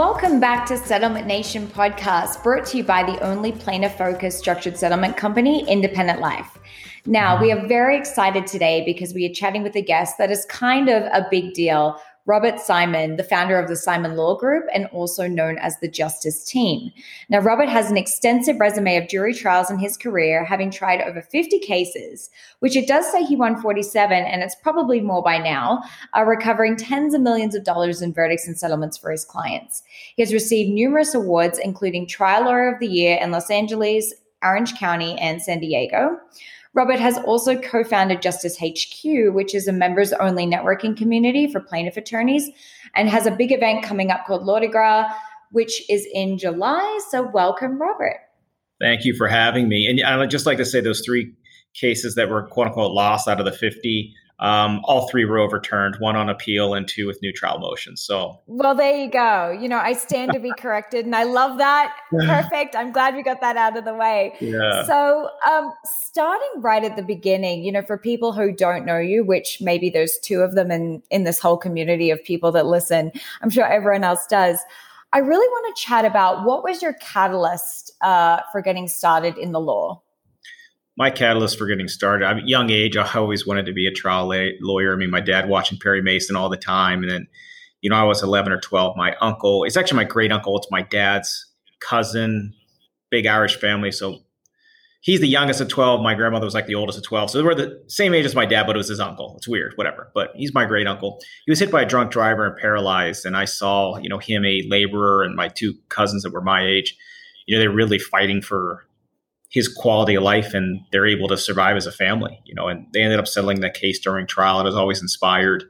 Welcome back to Settlement Nation podcast, brought to you by the only plaintiff focused structured settlement company, Independent Life. Now, we are very excited today because we are chatting with a guest that is kind of a big deal Robert Simon, the founder of the Simon Law Group and also known as the Justice Team. Now, Robert has an extensive resume of jury trials in his career, having tried over 50 cases, which it does say he won 47, and it's probably more by now, are recovering tens of millions of dollars in verdicts and settlements for his clients. He has received numerous awards, including Trial Lawyer of the Year in Los Angeles, Orange County, and San Diego. Robert has also co founded Justice HQ, which is a members only networking community for plaintiff attorneys, and has a big event coming up called Law Gras, which is in July. So, welcome, Robert. Thank you for having me. And I'd just like to say those three cases that were quote unquote lost out of the 50 um, all three were overturned, one on appeal and two with new trial motions. So, well, there you go. You know, I stand to be corrected, and I love that. Perfect. I'm glad we got that out of the way. Yeah. So, um, starting right at the beginning, you know, for people who don't know you, which maybe there's two of them in in this whole community of people that listen, I'm sure everyone else does. I really want to chat about what was your catalyst uh, for getting started in the law my catalyst for getting started. I'm young age. I always wanted to be a trial lawyer. I mean, my dad watching Perry Mason all the time, and then, you know, I was 11 or 12. My uncle, it's actually my great uncle. It's my dad's cousin, big Irish family. So he's the youngest of 12. My grandmother was like the oldest of 12. So they were the same age as my dad, but it was his uncle. It's weird, whatever. But he's my great uncle. He was hit by a drunk driver and paralyzed. And I saw, you know, him, a laborer, and my two cousins that were my age, you know, they're really fighting for his quality of life and they're able to survive as a family, you know, and they ended up settling that case during trial. I was always inspired.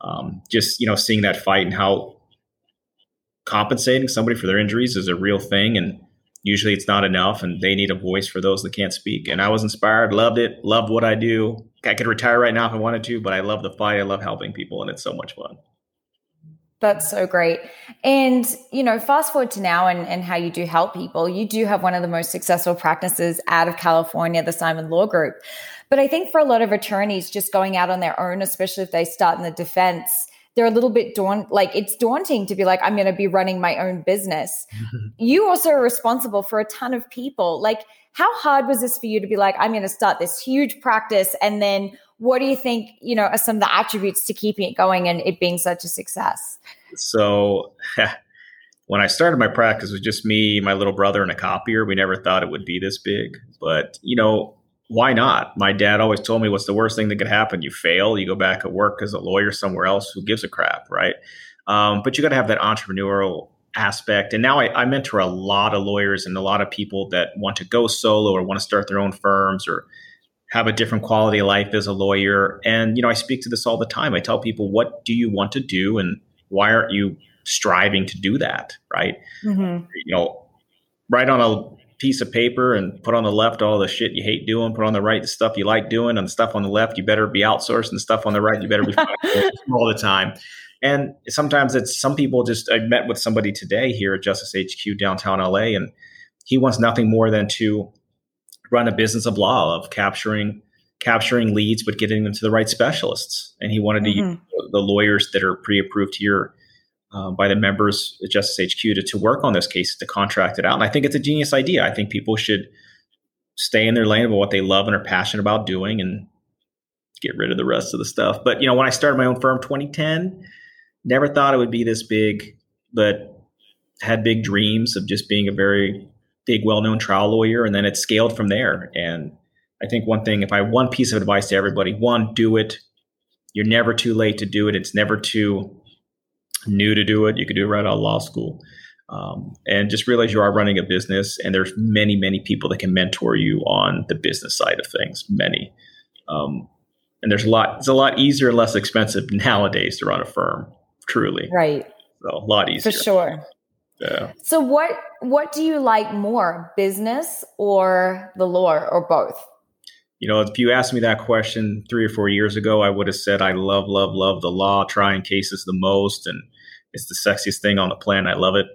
Um, just, you know, seeing that fight and how compensating somebody for their injuries is a real thing. And usually it's not enough and they need a voice for those that can't speak. And I was inspired, loved it, loved what I do. I could retire right now if I wanted to, but I love the fight. I love helping people and it's so much fun. That's so great. And, you know, fast forward to now and, and how you do help people, you do have one of the most successful practices out of California, the Simon Law Group. But I think for a lot of attorneys just going out on their own, especially if they start in the defense, they're a little bit daunt like it's daunting to be like, I'm going to be running my own business. you also are responsible for a ton of people. Like, how hard was this for you to be like, I'm going to start this huge practice and then what do you think you know are some of the attributes to keeping it going and it being such a success? So when i started my practice it was just me my little brother and a copier. We never thought it would be this big but you know why not? My dad always told me what's the worst thing that could happen? You fail you go back at work as a lawyer somewhere else who gives a crap right? Um, but you got to have that entrepreneurial aspect. And now I, I mentor a lot of lawyers and a lot of people that want to go solo or want to start their own firms or have a different quality of life as a lawyer. And, you know, I speak to this all the time. I tell people, what do you want to do and why aren't you striving to do that? Right. Mm-hmm. You know, write on a piece of paper and put on the left all the shit you hate doing, put on the right the stuff you like doing, and the stuff on the left you better be outsourced, and the stuff on the right you better be all the time. And sometimes it's some people just. I met with somebody today here at Justice HQ downtown LA, and he wants nothing more than to run a business of law of capturing capturing leads but getting them to the right specialists. And he wanted mm-hmm. to use the lawyers that are pre-approved here uh, by the members at justice hq to, to work on those cases to contract it out. And i think it's a genius idea. I think people should stay in their lane about what they love and are passionate about doing and get rid of the rest of the stuff. But you know when i started my own firm 2010 never thought it would be this big but had big dreams of just being a very big, well-known trial lawyer, and then it scaled from there. And I think one thing, if I one piece of advice to everybody, one, do it. You're never too late to do it. It's never too new to do it. You could do it right out of law school. Um, and just realize you are running a business, and there's many, many people that can mentor you on the business side of things. Many, um, and there's a lot. It's a lot easier and less expensive nowadays to run a firm. Truly, right? So a lot easier for sure. Yeah. So what what do you like more, business or the law or both? You know, if you asked me that question three or four years ago, I would have said I love, love, love the law, trying cases the most, and it's the sexiest thing on the planet. I love it.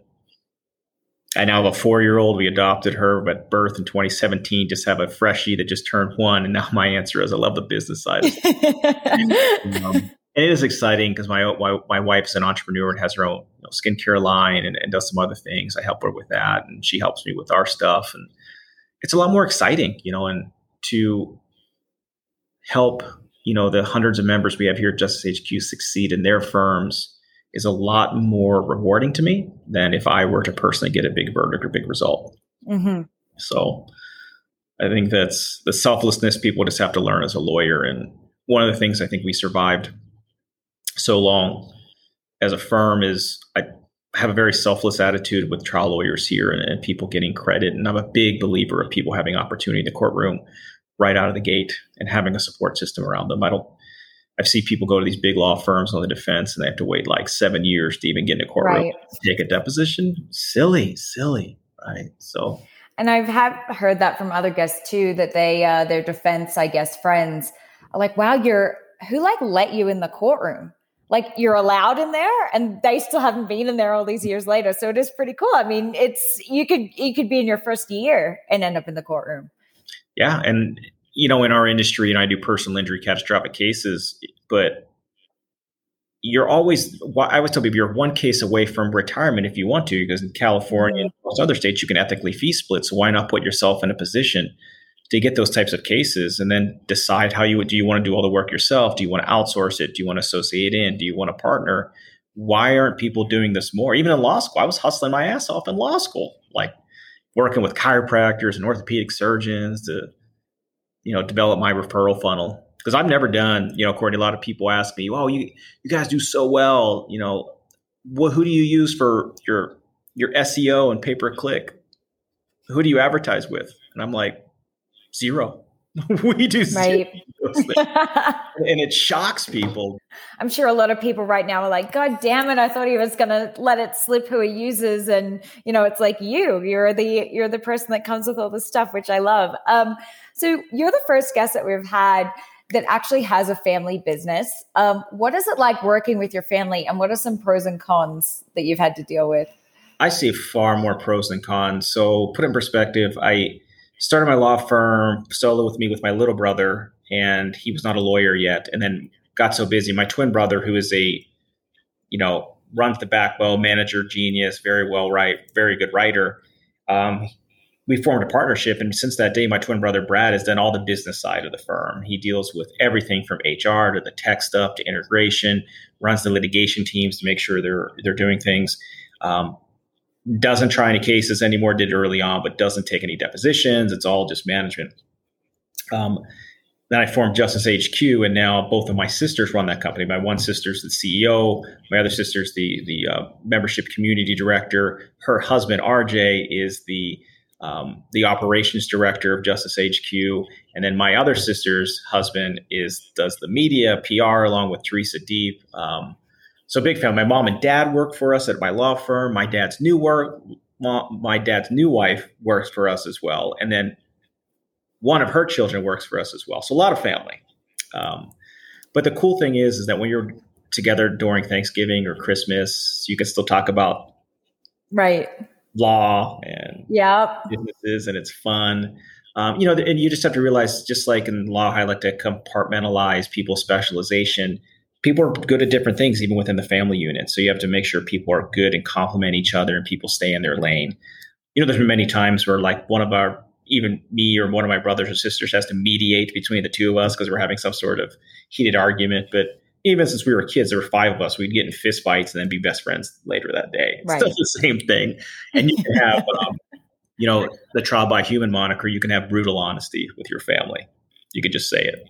I now have a four year old. We adopted her at birth in 2017. Just have a freshie that just turned one, and now my answer is I love the business side. um, and it is exciting because my, my my wife's an entrepreneur and has her own you know, skincare line and, and does some other things. I help her with that, and she helps me with our stuff, and it's a lot more exciting, you know, and to help you know the hundreds of members we have here at Justice HQ succeed in their firms is a lot more rewarding to me than if I were to personally get a big verdict or big result. Mm-hmm. So I think that's the selflessness people just have to learn as a lawyer. And one of the things I think we survived so long as a firm is I have a very selfless attitude with trial lawyers here and, and, people getting credit. And I'm a big believer of people having opportunity in the courtroom right out of the gate and having a support system around them. I don't I've seen people go to these big law firms on the defense and they have to wait like seven years to even get in a courtroom, right. take a deposition. Silly, silly, right? So and I've have heard that from other guests too, that they uh, their defense, I guess, friends are like, wow, you're who like let you in the courtroom? Like you're allowed in there and they still haven't been in there all these years later. So it is pretty cool. I mean it's you could you could be in your first year and end up in the courtroom. Yeah and you know in our industry and i do personal injury catastrophic cases but you're always i always tell people you're one case away from retirement if you want to because in california mm-hmm. and most other states you can ethically fee split so why not put yourself in a position to get those types of cases and then decide how you do you want to do all the work yourself? Do you want to outsource it? Do you want to associate in? Do you want to partner? Why aren't people doing this more? Even in law school i was hustling my ass off in law school like working with chiropractors and orthopedic surgeons to you know develop my referral funnel. Because i've never done you know Courtney a lot of people ask me oh you you guys do so well you know what who do you use for your your seo and pay per click who do you advertise with? And i'm like zero. we do right. and it shocks people. I'm sure a lot of people right now are like, God damn it, I thought he was gonna let it slip who he uses. And you know, it's like you, you're the you're the person that comes with all the stuff, which I love. Um, so you're the first guest that we've had that actually has a family business. Um, what is it like working with your family and what are some pros and cons that you've had to deal with? I see far more pros than cons. So put in perspective, I started my law firm solo with me with my little brother, and he was not a lawyer yet. And then got so busy. My twin brother, who is a, you know, runs the back well, manager, genius, very well write, very good writer. Um, we formed a partnership, and since that day, my twin brother Brad has done all the business side of the firm. He deals with everything from HR to the tech stuff to integration, runs the litigation teams to make sure they're they're doing things. Um, doesn't try any cases anymore, did early on, but doesn't take any depositions. It's all just management. Um, then I formed Justice HQ, and now both of my sisters run that company. My one sister's the CEO, my other sister's the the uh, membership community director. Her husband RJ is the um, the operations director of Justice HQ, and then my other sister's husband is does the media PR along with Teresa Deep. Um, so big family. My mom and dad work for us at my law firm. My dad's new work, my dad's new wife works for us as well, and then one of her children works for us as well. So a lot of family. Um, but the cool thing is, is that when you're together during Thanksgiving or Christmas, you can still talk about right law and yep. businesses, and it's fun. Um, you know, and you just have to realize, just like in law, I like to compartmentalize people's specialization people are good at different things even within the family unit. So you have to make sure people are good and complement each other and people stay in their lane. You know there's been many times where like one of our even me or one of my brothers or sisters has to mediate between the two of us because we're having some sort of heated argument. But even since we were kids there were five of us. We'd get in fist fights and then be best friends later that day. It's right. still the same thing. And you can have um, you know the trial by human moniker you can have brutal honesty with your family. You could just say it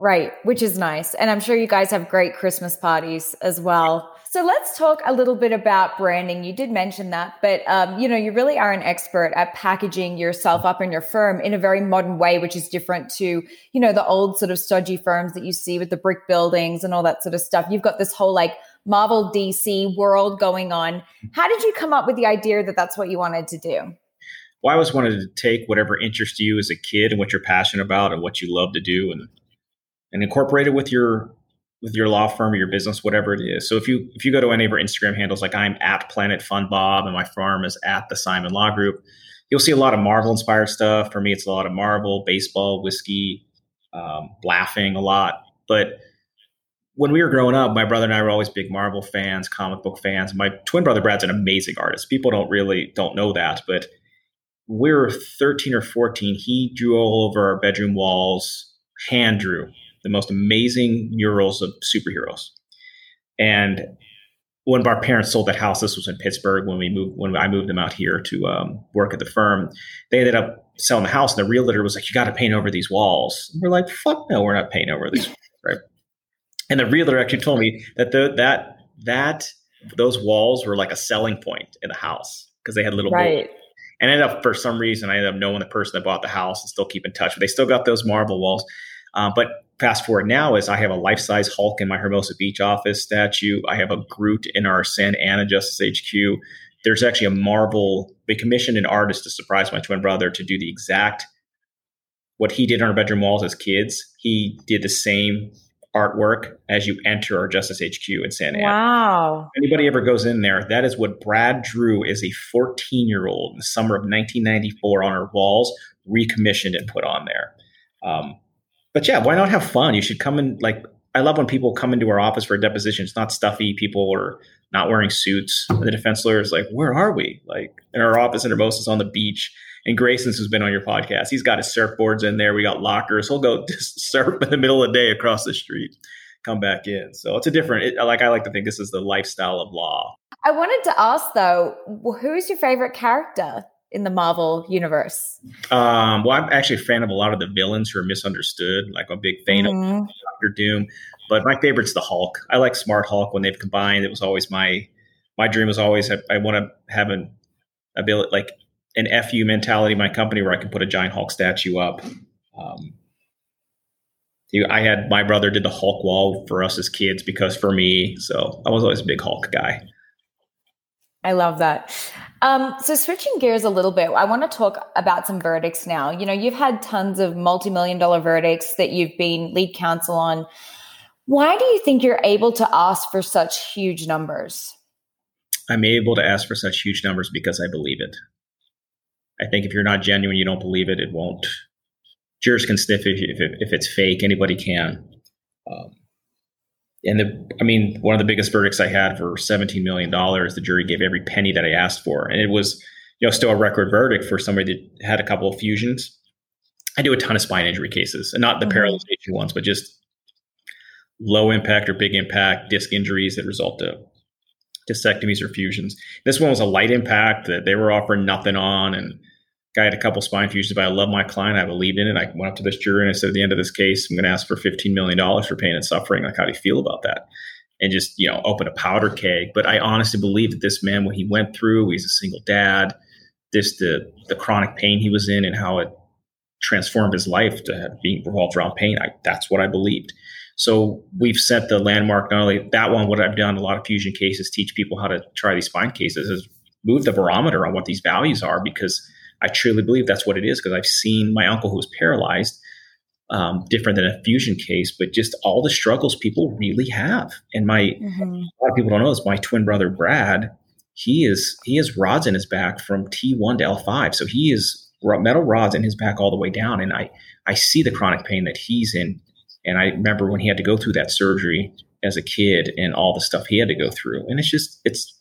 Right, which is nice. And I'm sure you guys have great Christmas parties as well. So let's talk a little bit about branding. You did mention that, but um, you know, you really are an expert at packaging yourself up in your firm in a very modern way, which is different to, you know, the old sort of stodgy firms that you see with the brick buildings and all that sort of stuff. You've got this whole like Marvel DC world going on. How did you come up with the idea that that's what you wanted to do? Well, I always wanted to take whatever interests you as a kid and what you're passionate about and what you love to do and and incorporate it with your with your law firm or your business, whatever it is. So if you if you go to any of our Instagram handles, like I'm at Planet Fun Bob and my firm is at the Simon Law Group, you'll see a lot of Marvel inspired stuff. For me, it's a lot of Marvel, baseball, whiskey, um, laughing a lot. But when we were growing up, my brother and I were always big Marvel fans, comic book fans. My twin brother Brad's an amazing artist. People don't really don't know that, but we were 13 or 14. He drew all over our bedroom walls, hand drew the most amazing murals of superheroes. And when our parents sold that house, this was in Pittsburgh when we moved when I moved them out here to um, work at the firm. They ended up selling the house, and the realtor was like, "You got to paint over these walls." And we're like, "Fuck no, we're not painting over these." right? And the realtor actually told me that the, that that those walls were like a selling point in the house because they had little right. And ended up for some reason, I ended up knowing the person that bought the house and still keep in touch. But they still got those Marvel walls. Uh, but fast forward now is I have a life size Hulk in my Hermosa Beach office statue. I have a Groot in our Santa Ana Justice HQ. There's actually a Marvel. We commissioned an artist to surprise my twin brother to do the exact what he did on our bedroom walls as kids. He did the same artwork as you enter our Justice HQ in Santa Ana. Wow. If anybody ever goes in there, that is what Brad drew as a 14 year old in the summer of 1994 on our walls, recommissioned and put on there. Um, but yeah, why not have fun? You should come and Like, I love when people come into our office for a deposition. It's not stuffy. People are not wearing suits. The defense lawyer is like, where are we? Like, in our office in Hermosa's on the beach and Grayson's who's been on your podcast, he's got his surfboards in there. We got lockers. He'll go surf in the middle of the day across the street, come back in. So it's a different. It, like I like to think this is the lifestyle of law. I wanted to ask though, who's your favorite character in the Marvel universe? Um, well, I'm actually a fan of a lot of the villains who are misunderstood. Like I'm a big fan mm-hmm. of Doctor Doom, but my favorite's the Hulk. I like Smart Hulk when they've combined. It was always my my dream was always I, I want to have an ability like an fu mentality in my company where I can put a giant Hulk statue up. Um, I had my brother did the Hulk wall for us as kids because for me, so I was always a big Hulk guy. I love that. Um, so switching gears a little bit, I want to talk about some verdicts now. You know, you've had tons of multi-million dollar verdicts that you've been lead counsel on. Why do you think you're able to ask for such huge numbers? I'm able to ask for such huge numbers because I believe it. I think if you're not genuine, you don't believe it, it won't. Jurors can sniff if, if, if it's fake. Anybody can. Um, and the, I mean, one of the biggest verdicts I had for $17 million, the jury gave every penny that I asked for. And it was, you know, still a record verdict for somebody that had a couple of fusions. I do a ton of spine injury cases and not the mm-hmm. paralyzation ones, but just low impact or big impact disc injuries that result to discectomies or fusions. This one was a light impact that they were offering nothing on, and guy had a couple spine fusions. But I love my client. I believed in it. I went up to this jury and I said, at the end of this case, I'm going to ask for 15 million dollars for pain and suffering. Like, how do you feel about that? And just you know, open a powder keg. But I honestly believe that this man, what he went through, he's a single dad. This the the chronic pain he was in and how it transformed his life to being revolved around pain. I, that's what I believed. So we've set the landmark. Not only that one, what I've done a lot of fusion cases, teach people how to try these spine cases, is move the barometer on what these values are because I truly believe that's what it is. Because I've seen my uncle who was paralyzed, um, different than a fusion case, but just all the struggles people really have. And my mm-hmm. a lot of people don't know this. My twin brother Brad, he is he has rods in his back from T1 to L5, so he is metal rods in his back all the way down, and I I see the chronic pain that he's in and I remember when he had to go through that surgery as a kid and all the stuff he had to go through. And it's just it's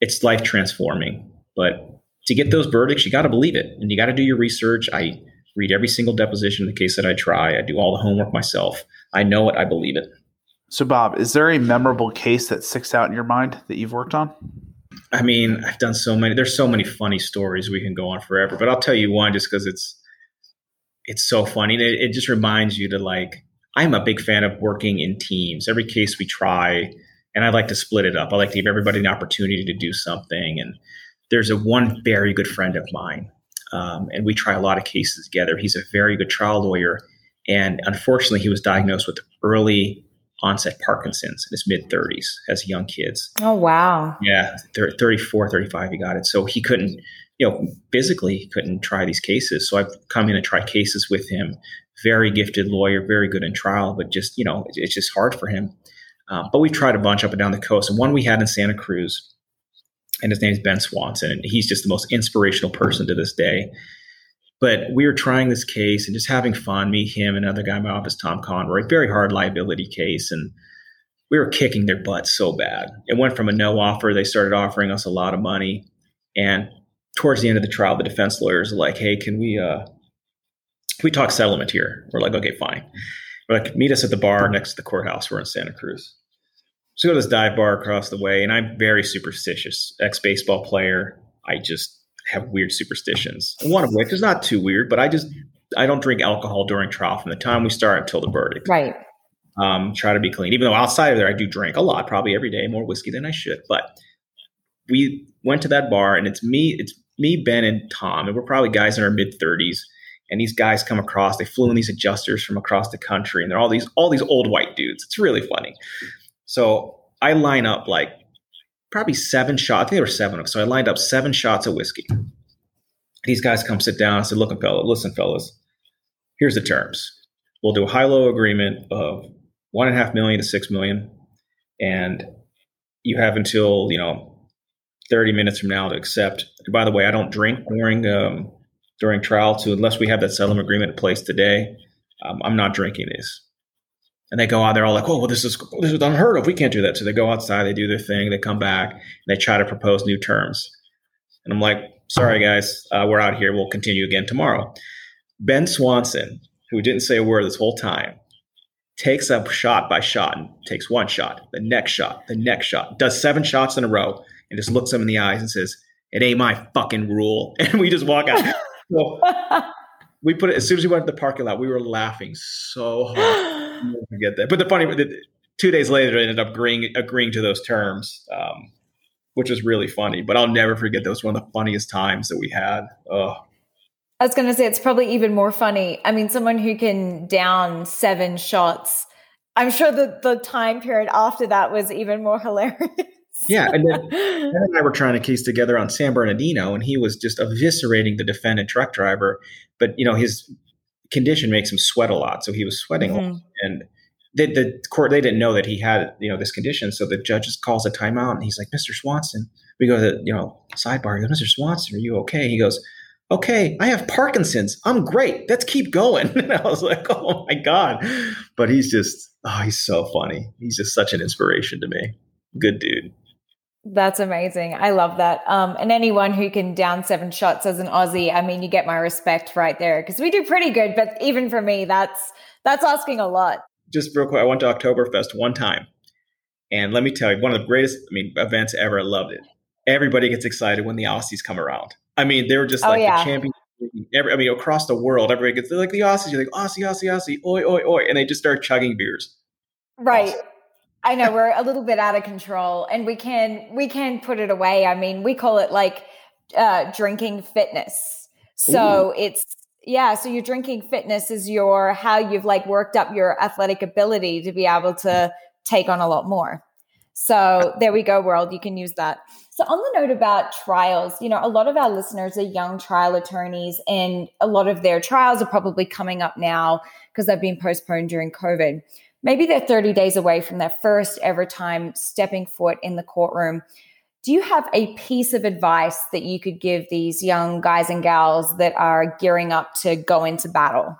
it's life transforming. But to get those verdicts, you got to believe it and you got to do your research. I read every single deposition in the case that I try. I do all the homework myself. I know it, I believe it. So Bob, is there a memorable case that sticks out in your mind that you've worked on? I mean, I've done so many. There's so many funny stories we can go on forever, but I'll tell you one just because it's it's so funny. It, it just reminds you to like, I'm a big fan of working in teams. Every case we try, and I like to split it up. I like to give everybody an opportunity to do something. And there's a one very good friend of mine, um, and we try a lot of cases together. He's a very good trial lawyer, and unfortunately, he was diagnosed with early onset Parkinson's in his mid 30s as young kids. Oh, wow. Yeah, 34, 35, he got it. So he couldn't you know, physically he couldn't try these cases. So I've come in and try cases with him. Very gifted lawyer, very good in trial, but just, you know, it's just hard for him. Um, but we've tried a bunch up and down the coast. And one we had in Santa Cruz, and his name is Ben Swanson. And he's just the most inspirational person to this day. But we were trying this case and just having fun. Me, him, and another guy in my office, Tom Conroy. Very hard liability case, and we were kicking their butts so bad. It went from a no offer. They started offering us a lot of money, and towards the end of the trial, the defense lawyers are like, "Hey, can we uh, we talk settlement here?" We're like, "Okay, fine." We're like, "Meet us at the bar next to the courthouse. We're in Santa Cruz." So go to this dive bar across the way, and I'm very superstitious. Ex baseball player. I just have weird superstitions. One of which is not too weird, but I just I don't drink alcohol during trial from the time we start until the verdict. Right. Um, try to be clean. Even though outside of there, I do drink a lot, probably every day, more whiskey than I should. But we went to that bar, and it's me, it's me, Ben, and Tom, and we're probably guys in our mid thirties. And these guys come across. They flew in these adjusters from across the country, and they're all these all these old white dudes. It's really funny. So I line up like probably seven shots. I think there were seven. of So I lined up seven shots of whiskey. These guys come sit down. I said, "Look, fellas, listen, fellas. Here's the terms. We'll do a high-low agreement of one and a half million to six million, and you have until you know 30 minutes from now to accept. By the way, I don't drink during um, during trial, so unless we have that settlement agreement in place today, um, I'm not drinking this. And they go out They're all like, oh, well, this is this is unheard of. We can't do that. So they go outside, they do their thing, they come back, and they try to propose new terms. And I'm like, sorry guys, uh, we're out here. We'll continue again tomorrow. Ben Swanson, who didn't say a word this whole time, takes up shot by shot and takes one shot, the next shot, the next shot, does seven shots in a row, and just looks them in the eyes and says, "It ain't my fucking rule." And we just walk out. so we put it as soon as we went to the parking lot. We were laughing so hard forget that. But the funny, the, two days later, I ended up agreeing agreeing to those terms, um, which was really funny. But I'll never forget. That was one of the funniest times that we had. Oh. I was going to say it's probably even more funny. I mean, someone who can down seven shots. I'm sure that the time period after that was even more hilarious. Yeah, and then Ben and I were trying to case together on San Bernardino, and he was just eviscerating the defendant truck driver. But you know, his condition makes him sweat a lot, so he was sweating mm-hmm. and they, the court they didn't know that he had you know this condition, so the judge just calls a timeout and he's like, "Mr. Swanson," we go to the you know sidebar. He goes, "Mr. Swanson, are you okay?" He goes, "Okay, I have Parkinson's. I'm great. Let's keep going." And I was like, "Oh my god!" But he's just oh, he's so funny. He's just such an inspiration to me. Good dude. That's amazing. I love that. Um, and anyone who can down seven shots as an Aussie, I mean, you get my respect right there because we do pretty good. But even for me, that's that's asking a lot. Just real quick, I went to Oktoberfest one time, and let me tell you, one of the greatest, I mean, events ever. I loved it. Everybody gets excited when the Aussies come around. I mean, they were just oh, like yeah. the champion. Every, I mean, across the world, everybody gets they're like the Aussies. You're like Aussie, Aussie, Aussie, oi, oi, oi, and they just start chugging beers. Right. Awesome. I know we're a little bit out of control and we can we can put it away. I mean, we call it like uh, drinking fitness. So Ooh. it's yeah, so your drinking fitness is your how you've like worked up your athletic ability to be able to take on a lot more. So there we go, world. You can use that. So on the note about trials, you know, a lot of our listeners are young trial attorneys, and a lot of their trials are probably coming up now because they've been postponed during COVID maybe they're 30 days away from their first ever time stepping foot in the courtroom. Do you have a piece of advice that you could give these young guys and gals that are gearing up to go into battle?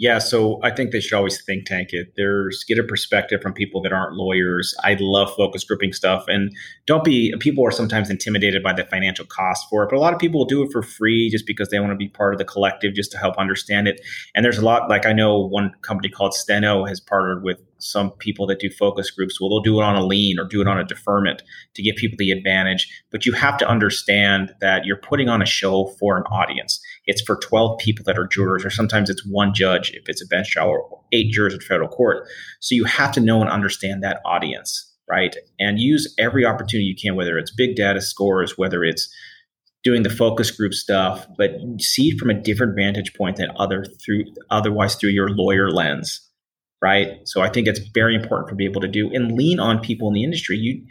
Yeah, so I think they should always think tank it. There's get a perspective from people that aren't lawyers. I love focus grouping stuff, and don't be. People are sometimes intimidated by the financial cost for it, but a lot of people will do it for free just because they want to be part of the collective, just to help understand it. And there's a lot. Like I know one company called Steno has partnered with some people that do focus groups. Well, they'll do it on a lien or do it on a deferment to give people the advantage. But you have to understand that you're putting on a show for an audience. It's for 12 people that are jurors, or sometimes it's one judge if it's a bench trial, or eight jurors in federal court. So you have to know and understand that audience, right? And use every opportunity you can, whether it's big data scores, whether it's doing the focus group stuff, but see it from a different vantage point than other through otherwise through your lawyer lens right? So I think it's very important for people to do and lean on people in the industry. You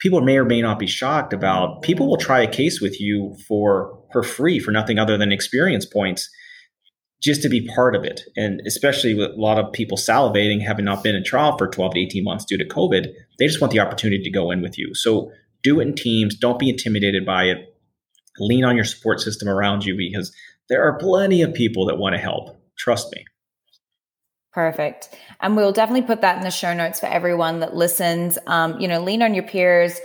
people may or may not be shocked about people will try a case with you for for free for nothing other than experience points just to be part of it. And especially with a lot of people salivating having not been in trial for 12 to 18 months due to COVID, they just want the opportunity to go in with you. So do it in teams, don't be intimidated by it. Lean on your support system around you because there are plenty of people that want to help. Trust me. Perfect. And we'll definitely put that in the show notes for everyone that listens. Um, you know, lean on your peers.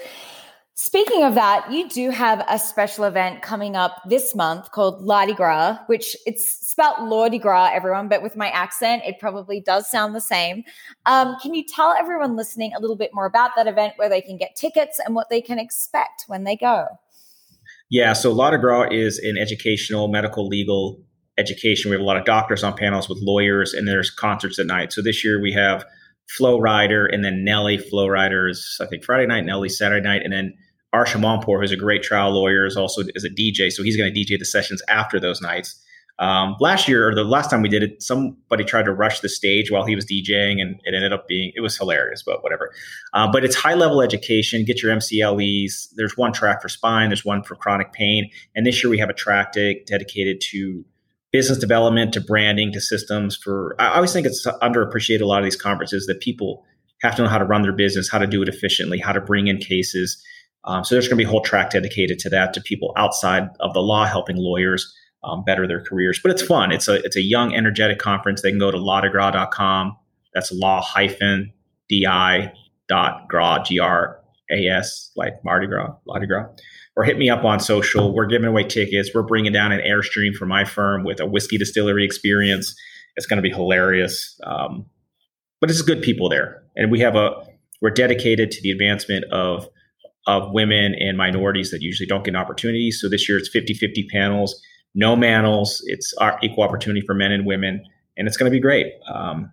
Speaking of that, you do have a special event coming up this month called Mardi Gras, which it's spelled Lawdi Gras, everyone, but with my accent, it probably does sound the same. Um, can you tell everyone listening a little bit more about that event, where they can get tickets and what they can expect when they go? Yeah, so Mardi Gras is an educational, medical, legal education. We have a lot of doctors on panels with lawyers, and there's concerts at night. So this year we have Flo Rida and then Nelly. Flo Rida is I think Friday night, Nelly Saturday night, and then Arash Homampour, who's a great trial lawyer, is also is a DJ. So he's going to DJ the sessions after those nights. Um, last year or the last time we did it, somebody tried to rush the stage while he was DJing, and it ended up being it was hilarious, but whatever. Uh, but it's high level education. Get your MCLEs. There's one track for spine. There's one for chronic pain, and this year we have a track de- dedicated to business development, to branding, to systems. For I always think it's underappreciated a lot of these conferences that people have to know how to run their business, how to do it efficiently, how to bring in cases. Um, so there's going to be a whole track dedicated to that to people outside of the law, helping lawyers um, better their careers. But it's fun. It's a it's a young, energetic conference. They can go to lawdigras.com. That's law hyphen di dot gras g r a s like Mardi Gras, Mardi Gras. Or hit me up on social. We're giving away tickets. We're bringing down an airstream for my firm with a whiskey distillery experience. It's going to be hilarious. Um, but it's good people there, and we have a we're dedicated to the advancement of of women and minorities that usually don't get opportunities. So this year it's 50-50 panels no manels. It's our equal opportunity for men and women, and it's going to be great. Um,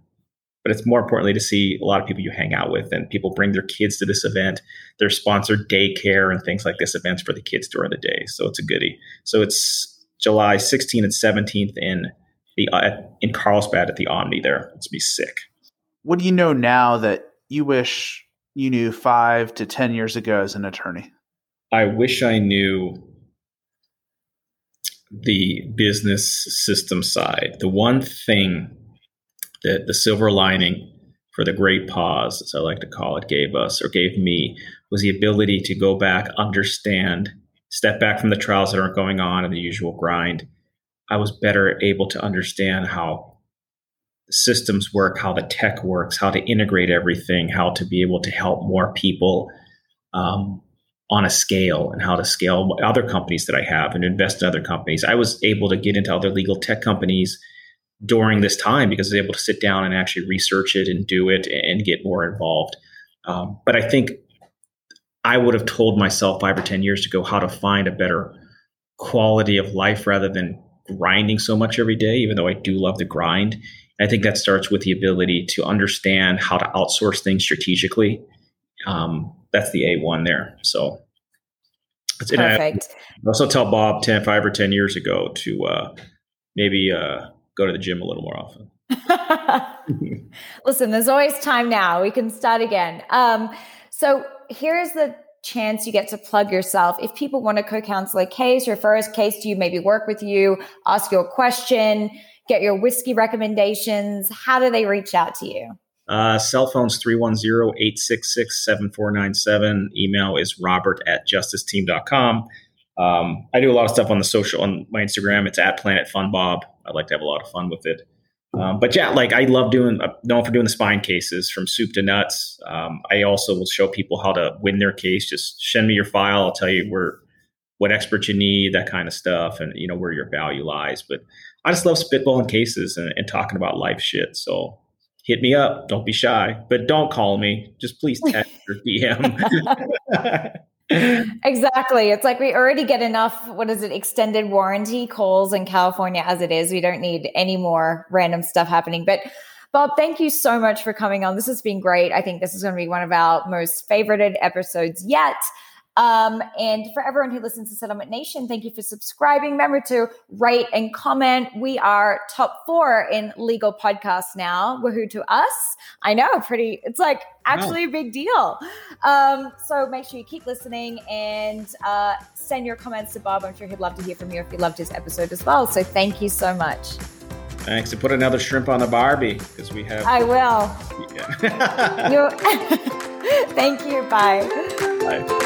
but it's more importantly to see a lot of people you hang out with, and people bring their kids to this event. There's sponsored daycare and things like this events for the kids during the day, so it's a goodie. So it's July 16th and 17th in the uh, in Carlsbad at the Omni. There, it's be sick. What do you know now that you wish you knew five to ten years ago as an attorney? I wish I knew the business system side. The one thing that the silver lining for the great pause, as I like to call it, gave us or gave me was the ability to go back, understand, step back from the trials that aren't going on and the usual grind. I was better able to understand how the systems work, how the tech works, how to integrate everything, how to be able to help more people um, on a scale and how to scale other companies that I have and invest in other companies. I was able to get into other legal tech companies during this time because I was able to sit down and actually research it and do it and get more involved. Um, but I think I would have told myself five or 10 years ago how to find a better quality of life rather than grinding so much every day, even though I do love the grind. I think that starts with the ability to understand how to outsource things strategically. Um, that's the A1 there. So it's perfect. I also tell Bob 10, five or 10 years ago to uh, maybe uh, go to the gym a little more often. Listen, there's always time now. We can start again. Um, so here's the chance you get to plug yourself. If people want to co-counsel a case, refer a case to you, maybe work with you, ask you a question, get your whiskey recommendations, how do they reach out to you? Uh, cell phone's 310-866-7497. Email is robert at justiceteam.com. Um, I do a lot of stuff on the social, on my Instagram. It's at Planet Fun Bob. I like to have a lot of fun with it. Um, but yeah, like I love doing, uh, known for doing the spine cases from soup to nuts. Um, I also will show people how to win their case. Just send me your file. I'll tell you where, what experts you need, that kind of stuff, and you know where your value lies. But I just love spitballing cases and, and talking about life shit. So hit me up. Don't be shy, but don't call me. Just please text or DM. exactly. It's like we already get enough, what is it, extended warranty calls in California as it is. We don't need any more random stuff happening. But Bob, thank you so much for coming on. This has been great. I think this is going to be one of our most favorited episodes yet. Um, and for everyone who listens to Settlement Nation, thank you for subscribing. Remember to rate and comment. We are top four in legal podcasts now. Woohoo to us. I know, pretty, it's like actually a big deal. Um, so make sure you keep listening and uh, send your comments to Bob. I'm sure he'd love to hear from you if you loved his episode as well. So thank you so much. Thanks. To put another shrimp on the Barbie because we have. I will. Yeah. thank you. Bye. Bye.